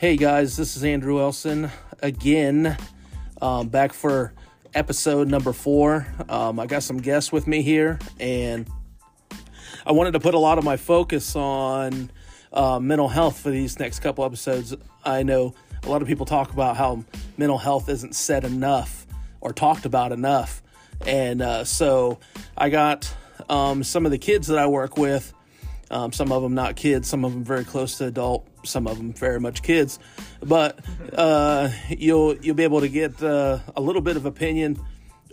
Hey guys, this is Andrew Elson again, um, back for episode number four. Um, I got some guests with me here, and I wanted to put a lot of my focus on uh, mental health for these next couple episodes. I know a lot of people talk about how mental health isn't said enough or talked about enough, and uh, so I got um, some of the kids that I work with. Um, some of them not kids, some of them very close to adult, some of them very much kids. But uh, you'll you'll be able to get uh, a little bit of opinion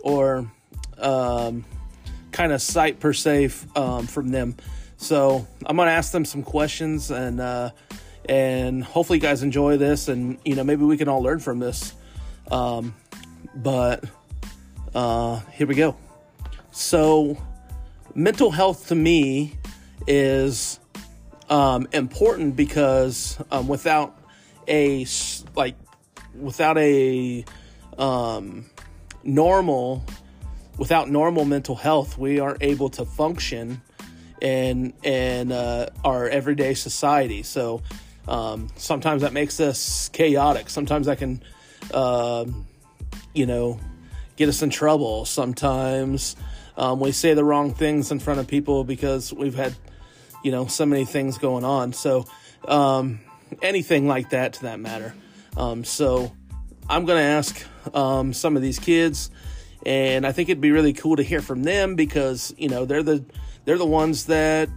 or um, kind of sight per se um, from them. So I'm gonna ask them some questions and uh, and hopefully you guys enjoy this and you know maybe we can all learn from this. Um, but uh, here we go. So mental health to me is um, important because um, without a like without a um, normal without normal mental health we aren't able to function in in uh, our everyday society. So um, sometimes that makes us chaotic. Sometimes that can uh, you know get us in trouble. Sometimes um, we say the wrong things in front of people because we've had you know, so many things going on. So, um, anything like that to that matter. Um, so, I'm going to ask um, some of these kids, and I think it'd be really cool to hear from them because you know they're the they're the ones that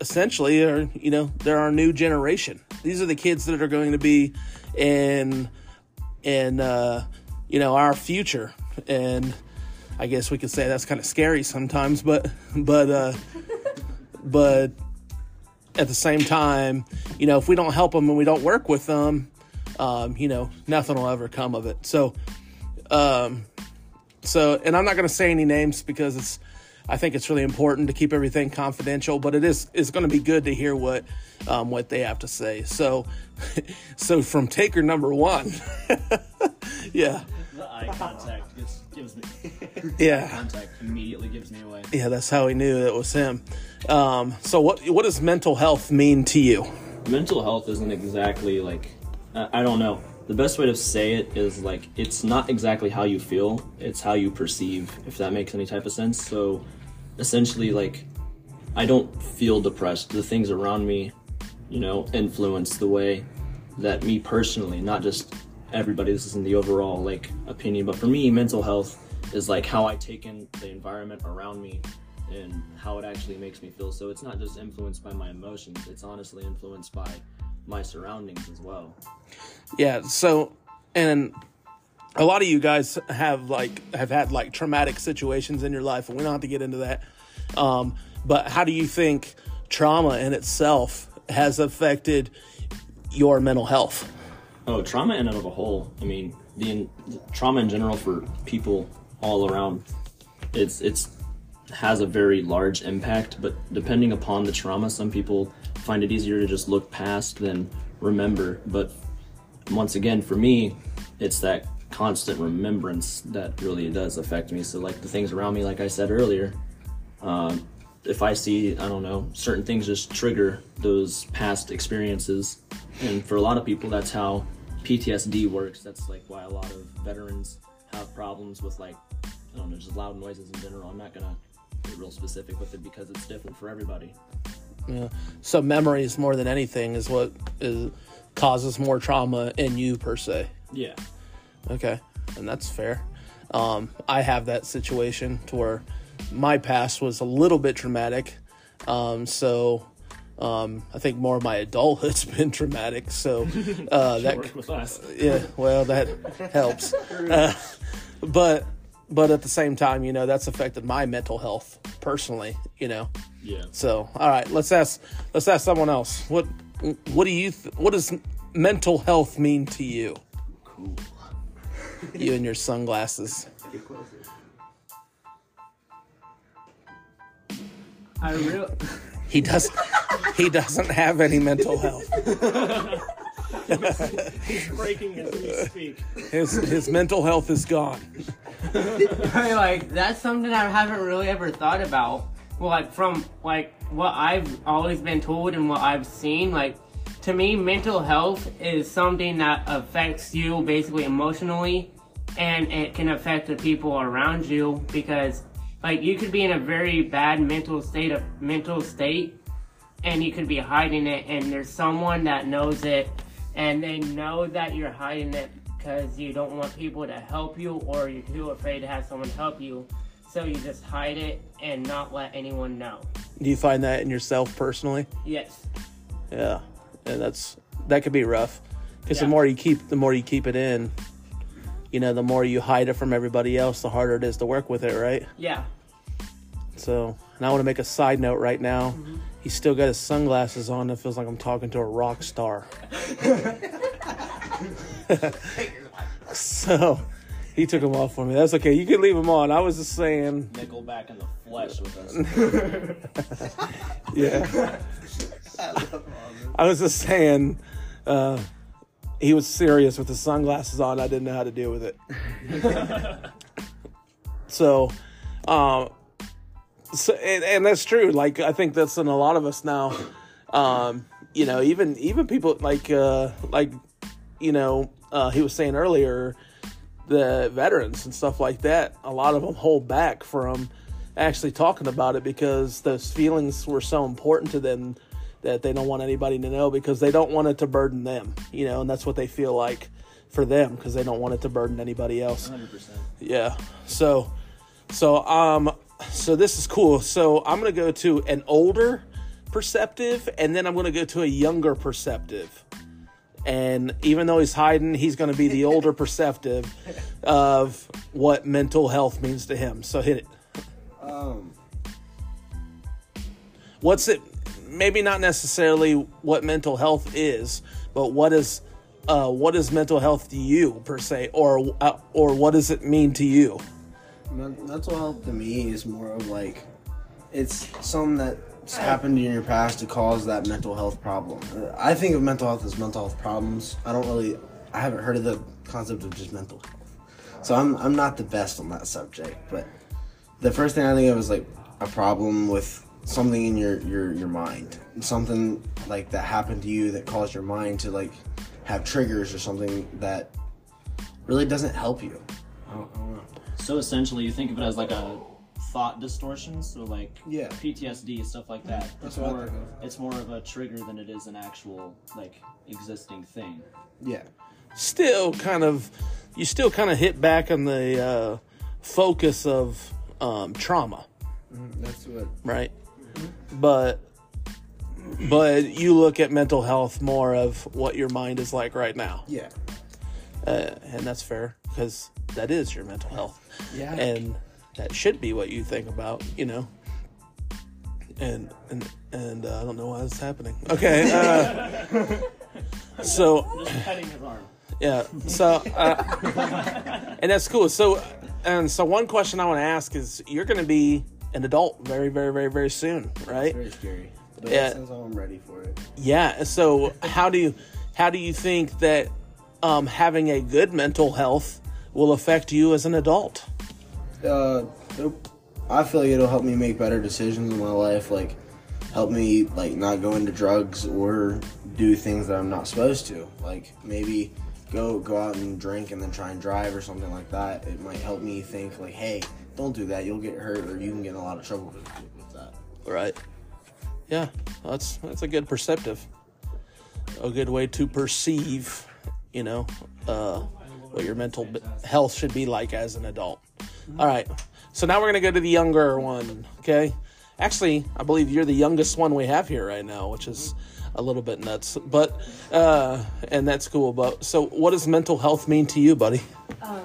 essentially are you know they're our new generation. These are the kids that are going to be in in uh, you know our future, and I guess we could say that's kind of scary sometimes, but but uh, but at the same time, you know, if we don't help them and we don't work with them, um, you know, nothing will ever come of it. So, um, so, and I'm not going to say any names because it's, I think it's really important to keep everything confidential, but it is, it's going to be good to hear what, um, what they have to say. So, so from taker number one, yeah. The eye contact gives, gives me. Yeah. Contact immediately gives me away. Yeah, that's how he knew it was him. Um, so what what does mental health mean to you? Mental health isn't exactly like I I don't know. The best way to say it is like it's not exactly how you feel; it's how you perceive. If that makes any type of sense. So, essentially, like I don't feel depressed. The things around me, you know, influence the way that me personally, not just everybody. This isn't the overall like opinion, but for me, mental health is like how I take in the environment around me and how it actually makes me feel. So it's not just influenced by my emotions, it's honestly influenced by my surroundings as well. Yeah, so and a lot of you guys have like have had like traumatic situations in your life and we don't have to get into that. Um, but how do you think trauma in itself has affected your mental health? Oh, trauma in and of a whole. I mean, the, in, the trauma in general for people all around. It's it's has a very large impact, but depending upon the trauma, some people find it easier to just look past than remember. But once again, for me, it's that constant remembrance that really does affect me. So, like the things around me, like I said earlier, um, if I see, I don't know, certain things just trigger those past experiences. And for a lot of people, that's how PTSD works. That's like why a lot of veterans have problems with like, I don't know, just loud noises in general. I'm not gonna get real specific with it because it's different for everybody. Yeah. So memories more than anything is what is causes more trauma in you per se. Yeah. Okay, and that's fair. Um, I have that situation to where my past was a little bit traumatic. Um, so um, I think more of my adulthood's been traumatic. So uh, that Work with us. yeah, well that helps. Uh, but but at the same time, you know, that's affected my mental health personally. You know, Yeah. so all right, let's ask let's ask someone else. What what do you th- what does mental health mean to you? Cool. You and your sunglasses. I really. He does. He doesn't have any mental health. He's breaking as we speak. His his mental health is gone. like that's something I haven't really ever thought about. Well, like from like what I've always been told and what I've seen, like to me, mental health is something that affects you basically emotionally, and it can affect the people around you because, like, you could be in a very bad mental state of mental state, and you could be hiding it, and there's someone that knows it, and they know that you're hiding it because you don't want people to help you, or you're too afraid to have someone help you. So you just hide it and not let anyone know. Do you find that in yourself personally? Yes. Yeah, and that's that could be rough because the more you keep, the more you keep it in. You know, the more you hide it from everybody else, the harder it is to work with it, right? Yeah. So, and I want to make a side note right now. Mm-hmm. He's still got his sunglasses on. It feels like I'm talking to a rock star. so, he took them off for me. That's okay. You can leave them on. I was just saying, Nickelback in the flesh with us. yeah. I was just saying, uh, he was serious with the sunglasses on. I didn't know how to deal with it. so, um, so and, and that's true. Like I think that's in a lot of us now. Um, you know, even even people like uh, like you know uh, he was saying earlier, the veterans and stuff like that. A lot of them hold back from actually talking about it because those feelings were so important to them that they don't want anybody to know because they don't want it to burden them. You know, and that's what they feel like for them because they don't want it to burden anybody else. 100%. Yeah. So, so um, so this is cool. So I'm gonna go to an older perceptive, and then I'm gonna go to a younger perceptive. And even though he's hiding, he's gonna be the older perceptive of what mental health means to him. So hit it. Um, What's it? Maybe not necessarily what mental health is, but what is. Uh, what is mental health to you per se, or uh, or what does it mean to you? Men- mental health to me is more of like it's something that's happened in your past to cause that mental health problem. I think of mental health as mental health problems. I don't really, I haven't heard of the concept of just mental health. So I'm I'm not the best on that subject, but the first thing I think of is like a problem with something in your your your mind, something like that happened to you that caused your mind to like have triggers or something that really doesn't help you. I don't, I don't know. So essentially, you think of it as like a thought distortion. So like Yeah. PTSD stuff like that. That's it's what I more think of. it's more of a trigger than it is an actual like existing thing. Yeah. still kind of you still kind of hit back on the uh, focus of um, trauma, That's what. right? But but you look at mental health more of what your mind is like right now, Yeah. Uh, and that's fair because that is your mental health, Yeah. and that should be what you think about, you know. And and and uh, I don't know why this is happening. Okay, uh, so Just petting his arm. Yeah. So, uh, and that's cool. So, and so one question I want to ask is, you're going to be an adult very, very, very, very soon, right? very scary. But Yeah. since I'm ready for it. Yeah. So, how do you, how do you think that um, having a good mental health will affect you as an adult? Uh, I feel like it'll help me make better decisions in my life. Like, help me like not go into drugs or do things that I'm not supposed to. Like maybe go go out and drink and then try and drive or something like that. It might help me think like, hey, don't do that. You'll get hurt or you can get in a lot of trouble with, with that. Right. Yeah. That's that's a good perceptive. A good way to perceive, you know, uh, what your mental health should be like as an adult. All right. So now we're gonna go to the younger one. Okay. Actually, I believe you're the youngest one we have here right now, which is a little bit nuts. But uh, and that's cool. But so, what does mental health mean to you, buddy? uh,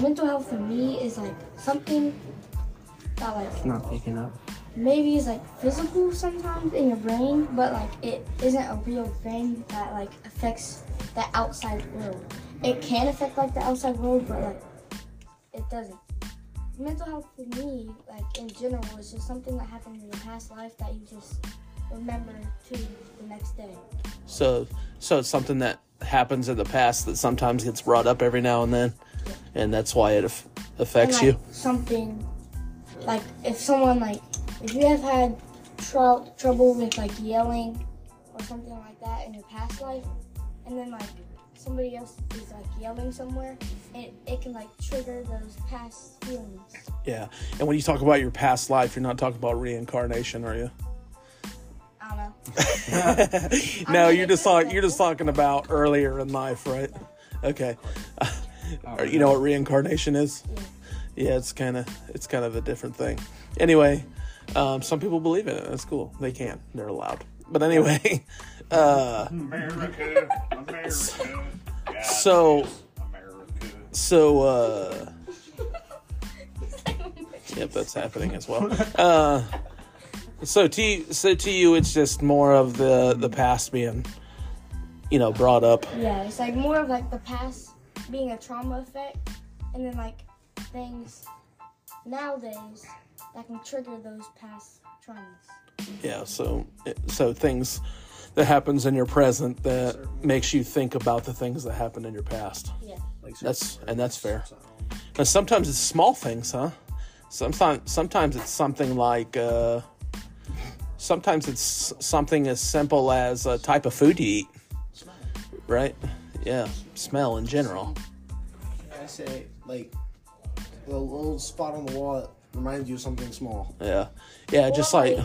mental health for me is like something that like Not picking up. Maybe is like physical sometimes in your brain, but like it isn't a real thing that like affects the outside world. It can affect like the outside world, but like it doesn't. Mental health for me, like in general, is just something that happened in your past life that you just remember to the next day. So, so it's something that happens in the past that sometimes gets brought up every now and then, and that's why it aff- affects and, like, you. Something like if someone like if you have had trou- trouble with like yelling or something like that in your past life, and then like somebody else is like yelling somewhere, and it can like trigger those past feelings. Yeah. And when you talk about your past life, you're not talking about reincarnation, are you? I don't know. no, you're just could talk, affect you're just talking about earlier in life, right? Okay. Or you know what reincarnation is? Yeah, it's kind of it's kind of a different thing. Anyway, um, some people believe in it. That's cool. They can. They're allowed. But anyway, uh, America, America. God So- America. so uh, yep, that's happening as well. Uh, so to you, so to you, it's just more of the the past being, you know, brought up. Yeah, it's like more of like the past being a trauma effect, and then like things nowadays that can trigger those past traumas. Yeah, so so things that happens in your present that makes you think about the things that happened in your past. Yeah. Like That's and that's fair. And sometimes it's small things, huh? Sometimes sometimes it's something like uh, sometimes it's something as simple as a type of food you eat, right? Yeah, smell in general. I say like a little spot on the wall that reminds you of something small. Yeah, yeah, just Or, like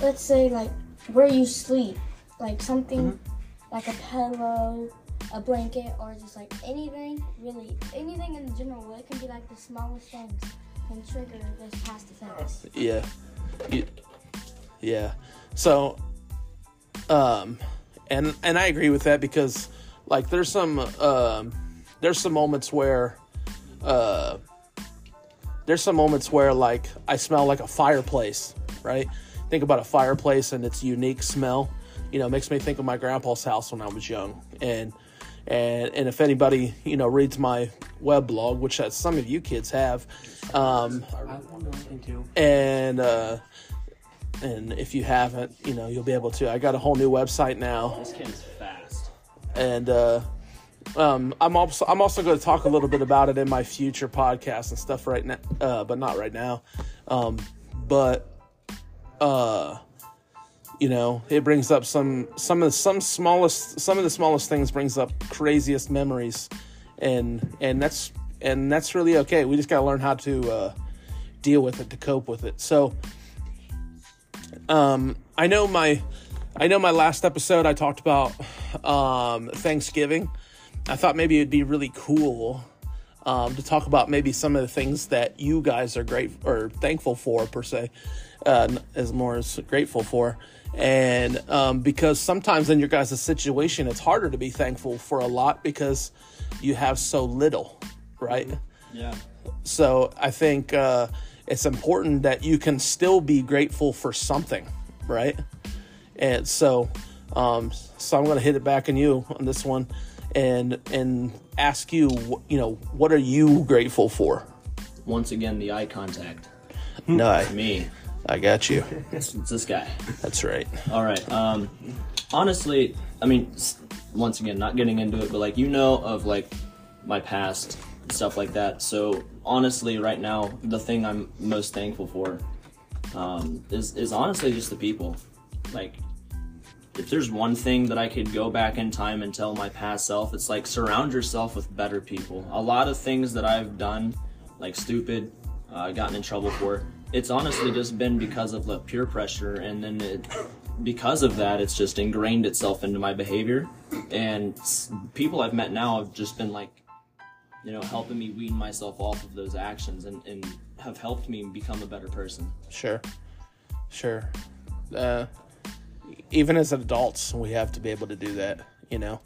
let's say like where you sleep, like something Mm-hmm. like a pillow, a blanket, or just like anything really anything in general. It can be like the smallest things can trigger those past effects. yeah, You- yeah. So, um, and and I agree with that because like there's some um, there's some moments where uh, there's some moments where like I smell like a fireplace, right? Think about a fireplace and its unique smell. You know, makes me think of my grandpa's house when I was young, and and and if anybody you know reads my web blog, which uh, some of you kids have, um, I'm looking to. and uh, and if you haven't, you know you'll be able to. I got a whole new website now, This kid's fast. and uh, um, I'm also I'm also going to talk a little bit about it in my future podcast and stuff right now, uh, but not right now. Um, but uh, you know, it brings up some some of the, some smallest some of the smallest things brings up craziest memories, and and that's and that's really okay. We just got to learn how to uh, deal with it to cope with it. So. Um, I know my, I know my last episode I talked about um, Thanksgiving. I thought maybe it'd be really cool um, to talk about maybe some of the things that you guys are great or thankful for per se, uh, as more as grateful for, and um, because sometimes in your guys' situation it's harder to be thankful for a lot because you have so little, right? Yeah. So I think uh, it's important that you can still be grateful for something, right? And so, um, so I'm going to hit it back on you on this one, and and ask you, you know, what are you grateful for? Once again, the eye contact. No, I, Me. I got you. It's this guy. That's right. All right. Um, honestly, I mean, once again, not getting into it, but like you know of like my past stuff like that. So honestly, right now, the thing I'm most thankful for um, is is honestly just the people. Like, if there's one thing that I could go back in time and tell my past self, it's like surround yourself with better people. A lot of things that I've done, like stupid, uh, gotten in trouble for, it's honestly just been because of the peer pressure, and then it, because of that, it's just ingrained itself into my behavior. And people I've met now have just been like, you know, helping me wean myself off of those actions and, and have helped me become a better person. Sure, sure. Uh, even as adults, we have to be able to do that, you know.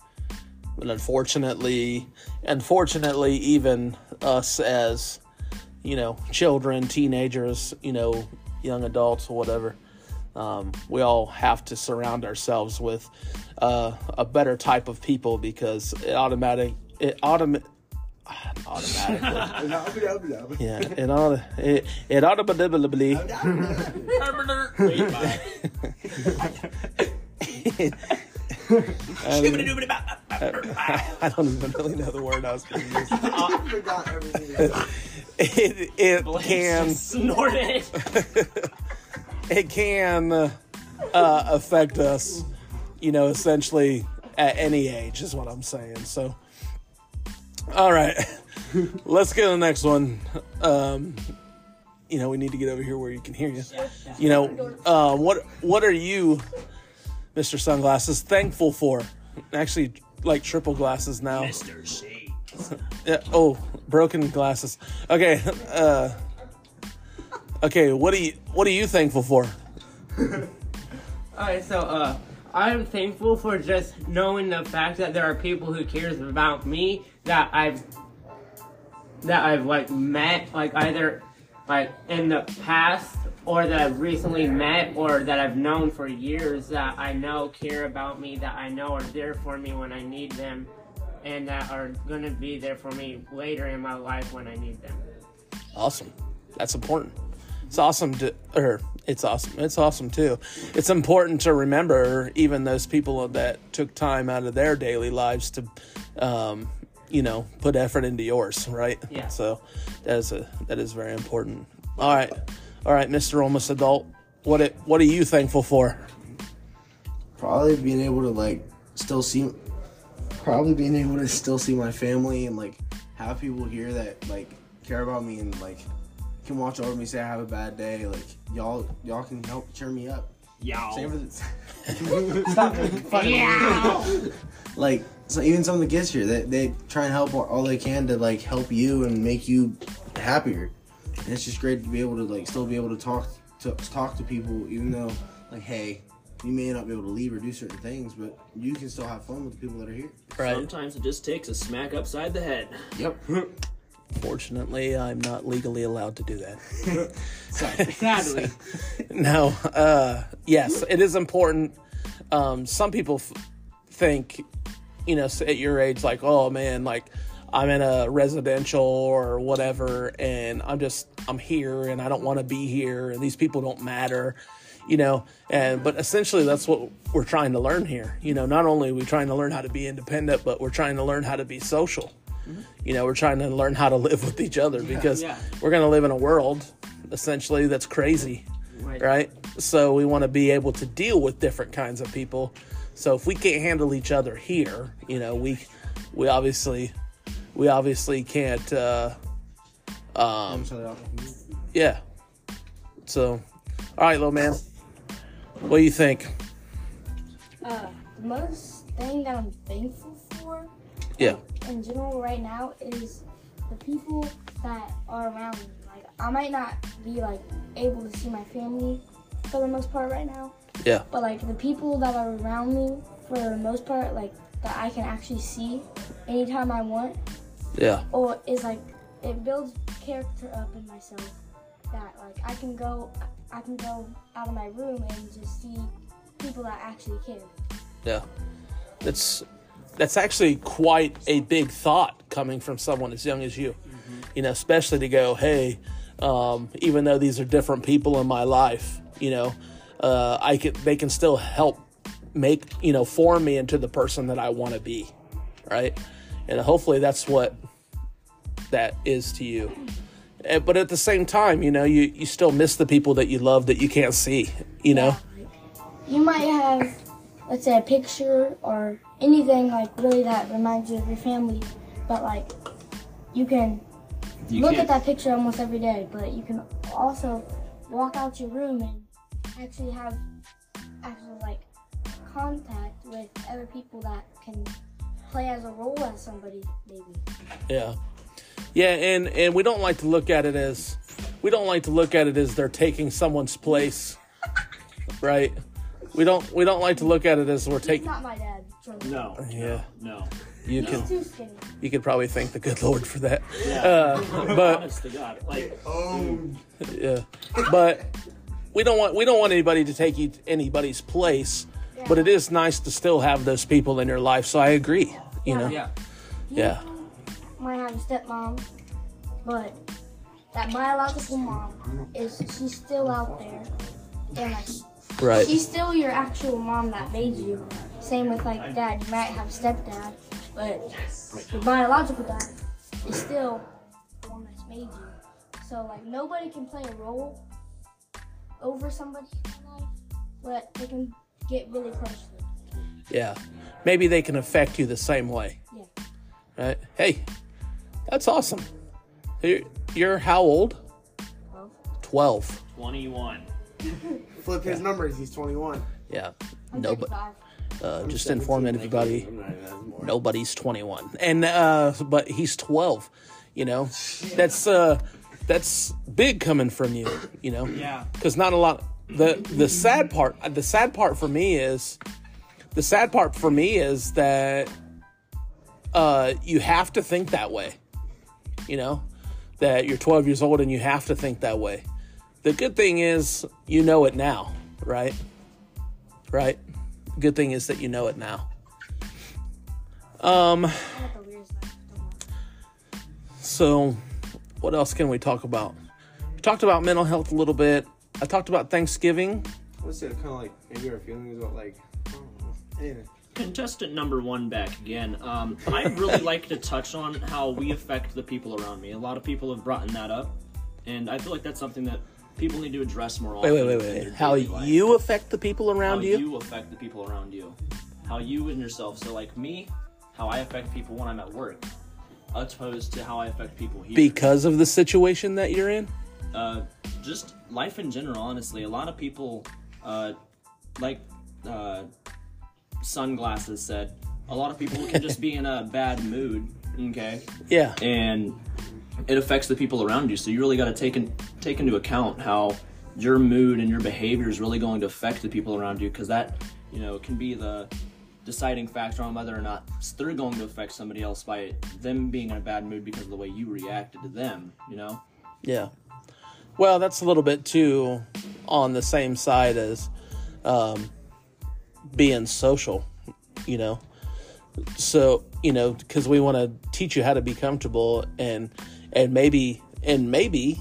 But unfortunately, unfortunately, even us as you know, children, teenagers, you know, young adults, whatever, um, we all have to surround ourselves with uh, a better type of people because it automatic it automa- automatically yeah it auto it, it automatically I don't even really know the word I was going to use. forgot everything. It, it can Snorted. it can uh, affect us, you know, essentially at any age is what I'm saying. So, all right, let's get to the next one. Um, you know, we need to get over here where you can hear you. You know, uh, what what are you, Mister Sunglasses, thankful for? Actually, like triple glasses now. Mr. Shades. Yeah. Oh, broken glasses. Okay. Uh, okay. What are you What are you thankful for? Alright, so uh I'm thankful for just knowing the fact that there are people who cares about me that I've that I've like met like either like in the past or that I've recently met or that I've known for years that I know care about me that I know are there for me when I need them and that are gonna be there for me later in my life when I need them. Awesome. That's important. It's awesome to, or it's awesome. It's awesome too. It's important to remember even those people that took time out of their daily lives to, um, you know, put effort into yours, right? Yeah. So that is a that is very important. All right, all right, Mister Almost Adult. What it What are you thankful for? Probably being able to like still see, probably being able to still see my family and like have people here that like care about me and like can watch over me. Say I have a bad day, like y'all y'all can help cheer me up. Yow. Same for the stop making fun. Like so, even some of the kids here, they they try and help all- all they can to like help you and make you happier. And it's just great to be able to like still be able to talk to talk to people, even though like hey, you may not be able to leave or do certain things, but you can still have fun with the people that are here. Right. Sometimes it just takes a smack upside the head. Yep. Fortunately, I'm not legally allowed to do that. Sadly. No, uh, yes, it is important. Um, some people f- think, you know, at your age, like, oh man, like I'm in a residential or whatever, and I'm just I'm here and I don't want to be here, and these people don't matter, you know. And but essentially, that's what we're trying to learn here. You know, not only are we trying to learn how to be independent, but we're trying to learn how to be social. Mm-hmm. You know, we're trying to learn how to live with each other because Yeah. we're going to live in a world essentially that's crazy right? So we want to be able to deal with different kinds of people. So if we can't handle each other here, you know, we we obviously we obviously can't. Uh, um, yeah. So, all right, little man, what do you think? Uh, the most thing that I'm thankful for Yeah, in general right now is the people that are around me. Like I might not be like able to see my family for the most part right now, yeah, but like the people that are around me for the most part, like that I can actually see anytime I want, yeah, or is like it builds character up in myself that like I can go I can go out of my room and just see people that actually care. yeah. That's that's actually quite a big thought coming from someone as young as you. You know, especially to go, hey, um, even though these are different people in my life, you know, uh, I can they can still help make you know form me into the person that I want to be, right? And hopefully that's what that is to you. Eh, But at the same time, you know, you you still miss the people that you love that you can't see. You know, You might have, let's say, a picture or anything like really that reminds you of your family, but like you can You look can't- at that picture almost every day, but you can also walk out your room and actually have actual like contact with other people that can play as a role as somebody maybe. Yeah. Yeah, and and we don't like to look at it as we don't like to look at it as they're taking someone's place. Right? We don't we don't like to look at it as we're taking not my dad. No. Yeah. No. you No. can He's too skinny. you could probably thank the good Lord for that. Yeah. Uh, but Honest to God. Like, oh yeah. But we don't want we don't want anybody to take anybody's place, but it is nice to still have those people in your life. So I agree, you know. Yeah. Yeah. might have a stepmom, but that biological mom is she's still out there, and like Right. she's still your actual mom that made you. Same with like dad, you might have a stepdad, but your biological dad is still the one that's made you. So like nobody can play a role over somebody in life, but they can get really close to them. Yeah. Maybe they can affect you the same way. Yeah. Right? Hey, that's awesome. You're, you're how old? Twelve. 12. 21. Flip his numbers. He's 21. Yeah. I'm No, but 35. uh, just inform everybody. I'm not even that more. nobody's 21 and uh but he's 12 you know that's uh that's big coming from you you know Yeah. because not a lot the the sad part the sad part for me is the sad part for me is that uh you have to think that way you know that you're 12 years old and you have to think that way the good thing is you know it now right right good thing is that you know it now um I got the weirdest laugh. Don't lie. So, what else can we talk about? We talked about mental health a little bit. I talked about Thanksgiving. What's it kind of like? Maybe our feelings about like. I don't know. Anyway. Contestant number one back again. Um, I'd really like to touch on how we affect the people around me. A lot of people have brought that up, and I feel like that's something that people need to address more Wait, often. wait, wait, in wait. How daily life. you affect the people how around you? How you affect the people around you, how you and yourself. So, like me, how I affect people when I'm at work, opposed to how I affect people here. Because of the situation that you're in? uh, just life in general, honestly. A lot of people, uh, like uh, Sunglasses said, a lot of people can just be in a bad mood, okay? Yeah. And it affects the people around you. So you really got to take in, take into account how your mood and your behavior is really going to affect the people around you, because that, you know, can be the deciding factor on whether or not they're going to affect somebody else by them being in a bad mood because of the way you reacted to them, you know? Yeah. Well, that's a little bit too on the same side as um, being social, you know. So, you know, because we want to teach you how to be comfortable and and maybe and maybe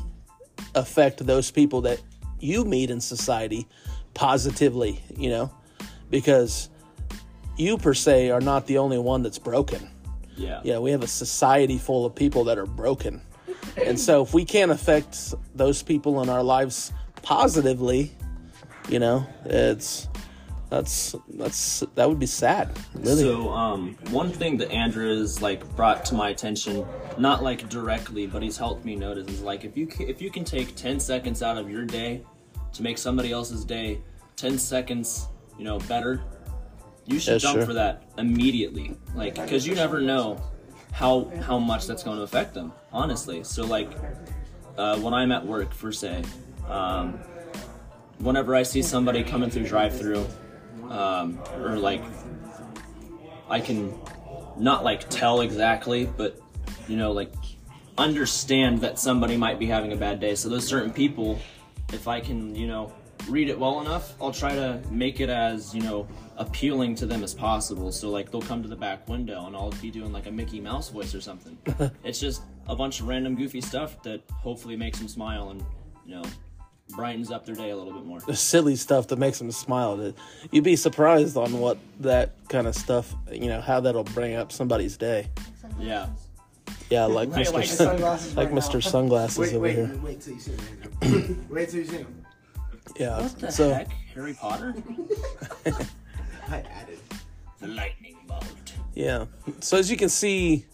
affect those people that you meet in society positively, you know, because you per se are not the only one that's broken. Yeah. Yeah, we have a society full of people that are broken. And so if we can't affect those people in our lives positively, you know, it's that's that's that would be sad. Really. So, um, one thing that Andrew has like brought to my attention, not like directly, but he's helped me notice is like if you if you can take ten seconds out of your day to make somebody else's day ten seconds, you know, better, you should Yeah, jump sure. for that immediately. Like, because you never know how how much that's going to affect them. Honestly, so like uh, when I'm at work, for say, um, whenever I see somebody coming through drive-through, um, or like I can not like tell exactly, but you know, like understand that somebody might be having a bad day. So those certain people, if I can, you know, read it well enough, I'll try to make it as, you know, appealing to them as possible. So like they'll come to the back window and I'll be doing like a Mickey Mouse voice or something. it's just a bunch of random goofy stuff that hopefully makes them smile and, you know, brightens up their day a little bit more. the silly stuff that makes them smile. That You'd be surprised on what that kind of stuff, you know, how that'll bring up somebody's day. Yeah. Yeah, like Right, Mr. like Sun- sunglasses like right now. Sunglasses Wait, over wait, here. wait till you see him. wait till you see him. Yeah. What the so heck? Harry Potter? I added. the lightning bolt. yeah. So as you can see,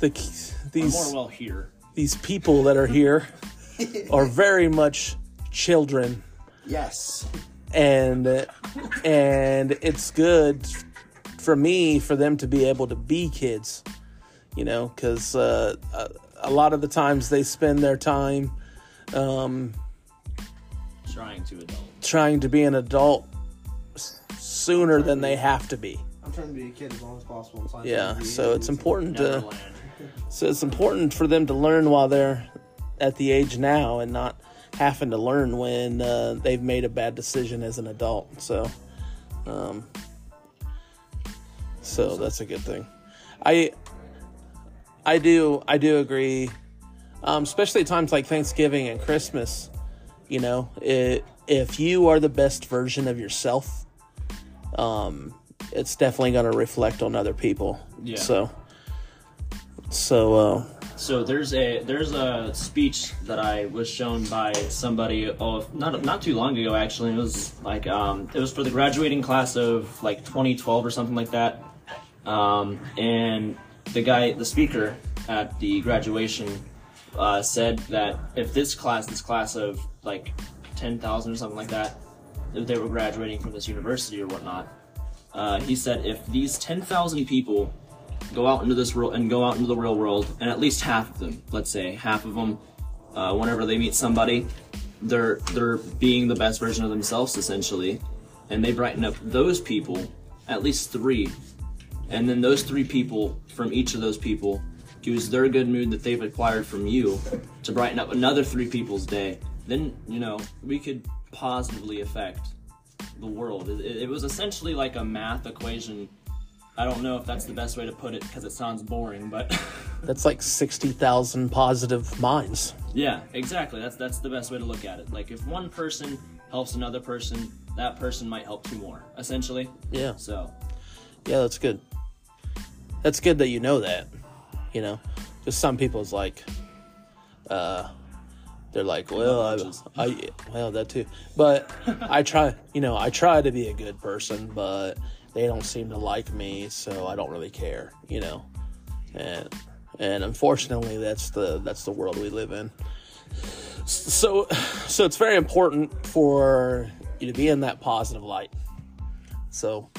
the Or these more well here. these people that are here are very much children Yes. and and it's good for me for them to be able to be kids you know because uh, a, a lot of the times they spend their time um, Trying to adult. trying to be an adult sooner than they have to be. I'm trying to be a kid as long as possible. So yeah trying to be so it's important to so it's important for them to learn while they're at the age now and not having to learn when uh, they've made a bad decision as an adult so um, so that's a good thing. I i do i do agree um, especially at times like thanksgiving and christmas you know it, if you are the best version of yourself um, it's definitely going to reflect on other people. Yeah. so so uh, So there's a there's a speech that I was shown by somebody oh not not too long ago actually. It was like um it was for the graduating class of like 2012 or something like that. Um and the guy the speaker at the graduation uh, said that if this class this class of like 10,000 or something like that if they were graduating from this university or whatnot uh, he said if these 10,000 people go out into this world and go out into the real world, and at least half of them, let's say half of them, uh, whenever they meet somebody, they're they're being the best version of themselves essentially, and they brighten up those people, at least three, and then those three people from each of those people use their good mood that they've acquired from you to brighten up another three people's day. Then you know we could positively affect the world. It, it was essentially like a math equation. I don't know if that's the best way to put it because it sounds boring, but That's like 60,000 positive minds. yeah, exactly. That's that's the best way to look at it. Like if one person helps another person, that person might help two more, essentially. Yeah. So Yeah, that's good. That's good that you know that. You know, just some people is like, uh, they're like, well, I, I, well, that too. But I try, you know, I try to be a good person, but they don't seem to like me, so I don't really care. You know, and and unfortunately, that's the that's the world we live in. So, so it's very important for you to be in that positive light. So,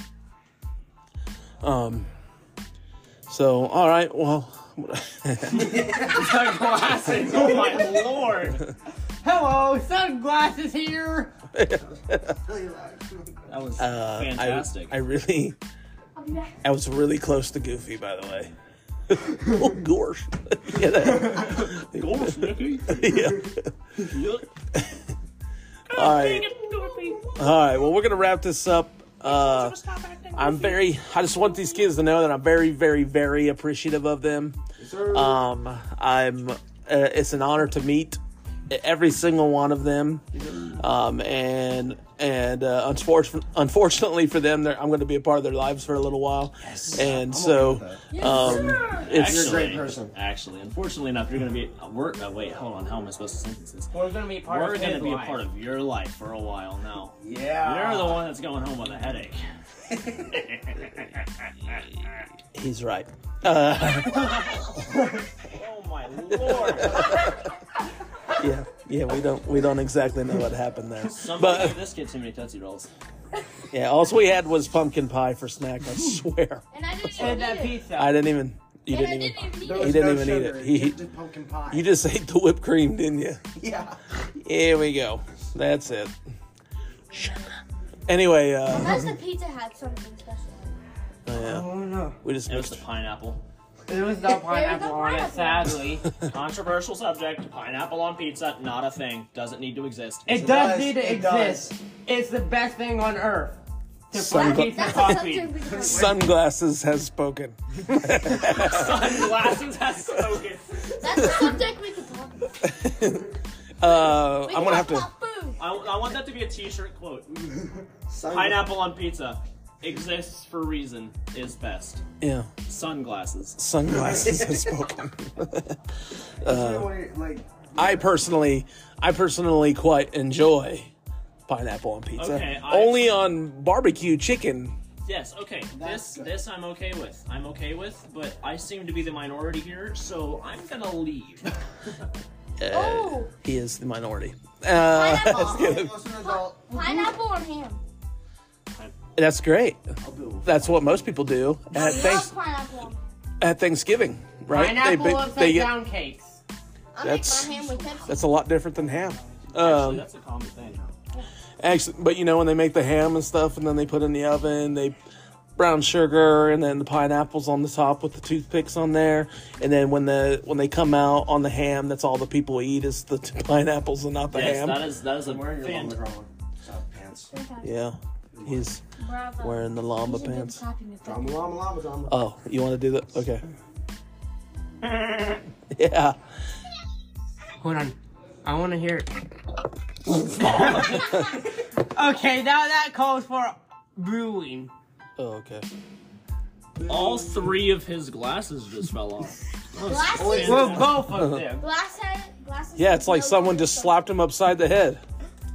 um, so all right, well, Sunglasses. Oh my lord. Hello, sunglasses here. that was uh, fantastic. I really, I'll be back. I was really close to Goofy, by the way. oh, gosh. yeah, that- Gosh, Nicky. yeah. All right. All right. Well, we're gonna wrap this up. Uh, I'm very. I just want these kids to know that I'm very, very, very appreciative of them. Um, I'm. Uh, it's an honor to meet every single one of them. Um, and and uh, unfortunately, unfortunately for them, they're, I'm going to be a part of their lives for a little while. Yes, And so, um, it's You're a great person. Actually, unfortunately enough, you're gonna be. We're. Uh, wait, hold on. How am I supposed to sentence this? We're gonna be part We're gonna his be a part of your life for a while now. Yeah. You're the one that's going home with a headache. he's right. Uh, Oh my lord! Yeah, yeah. We don't we don't exactly know what happened there. Somebody But gave this kid too many Tootsie Rolls. yeah, all we had was pumpkin pie for snack. I swear. And I didn't And even that pizza. I didn't even. You didn't didn't even. even eat There it. was He didn't no even eat it. He- just did pumpkin pie. You just ate the whipped cream, didn't you? yeah. Here we go. That's it. Anyway, uh, Unless the pizza had something special. yeah, Oh no. we just It was mixed. the pineapple. It was no pineapple on it, sadly. Controversial subject. Pineapple on pizza, not a thing. Doesn't need to exist. It It does does, need to it does. exist. It's the best thing on earth. To Sungla- fry pizza That's a coffee. subject we can Sunglasses has spoken. Sunglasses has spoken. That's a subject we can talk about. Uh, We I'm can gonna have talk to. about food. I, I want that to be a T-shirt quote. Pineapple on pizza exists for reason. Is best. Yeah, Sunglasses. sunglasses has spoken. Uh, like, I personally, I personally quite enjoy pineapple on pizza. Okay, I- Only on barbecue chicken. Yes. Okay. That's this good. this I'm okay with. I'm okay with, but I seem to be the minority here, so I'm gonna leave. Uh, Oh. He is the minority. Uh, Pineapple. that's good. What's an adult? Pineapple on ham. That's great. I'll do. That's what most people do at, thanks, pineapple at Thanksgiving, right? Pineapple They- upside they get- down cakes. I That's- make my ham with Pepsi. That's a lot different than ham. Actually, Um, that's a common thing. actually, but you know when they make the ham and stuff, and then they put it in the oven, they brown sugar and then the pineapples on the top with the toothpicks on there, and then when the when they come out on the ham, that's all the people eat is the t- pineapples and not the Yes, ham. that is that is a I'm wearing your fan- llama drama pants. yeah, he's Bravo. wearing the llama You should do pants. the clapping effect. Drama, llama, llama. Oh, you want to do that? Okay. yeah. Hold on. I want to hear it. okay, now that calls for brewing. Oh, okay. All three of his glasses just fell off. Glasses, Well, both of them. glass head, glasses. Yeah, it's like someone just slapped him upside the head.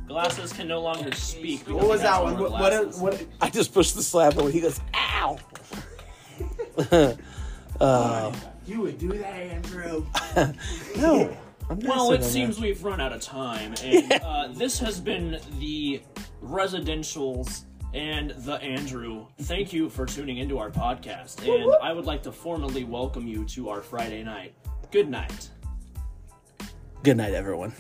Glasses can no longer speak. What was that has one? What, what, what I just pushed the slap away. He goes, ow. You would do that, Andrew. No. Well, it saying seems we've run out of time, and uh, this has been the residentials and the Andrew. Thank you for tuning into our podcast, and I would like to formally welcome you to our Friday night. Good night. Good night, everyone.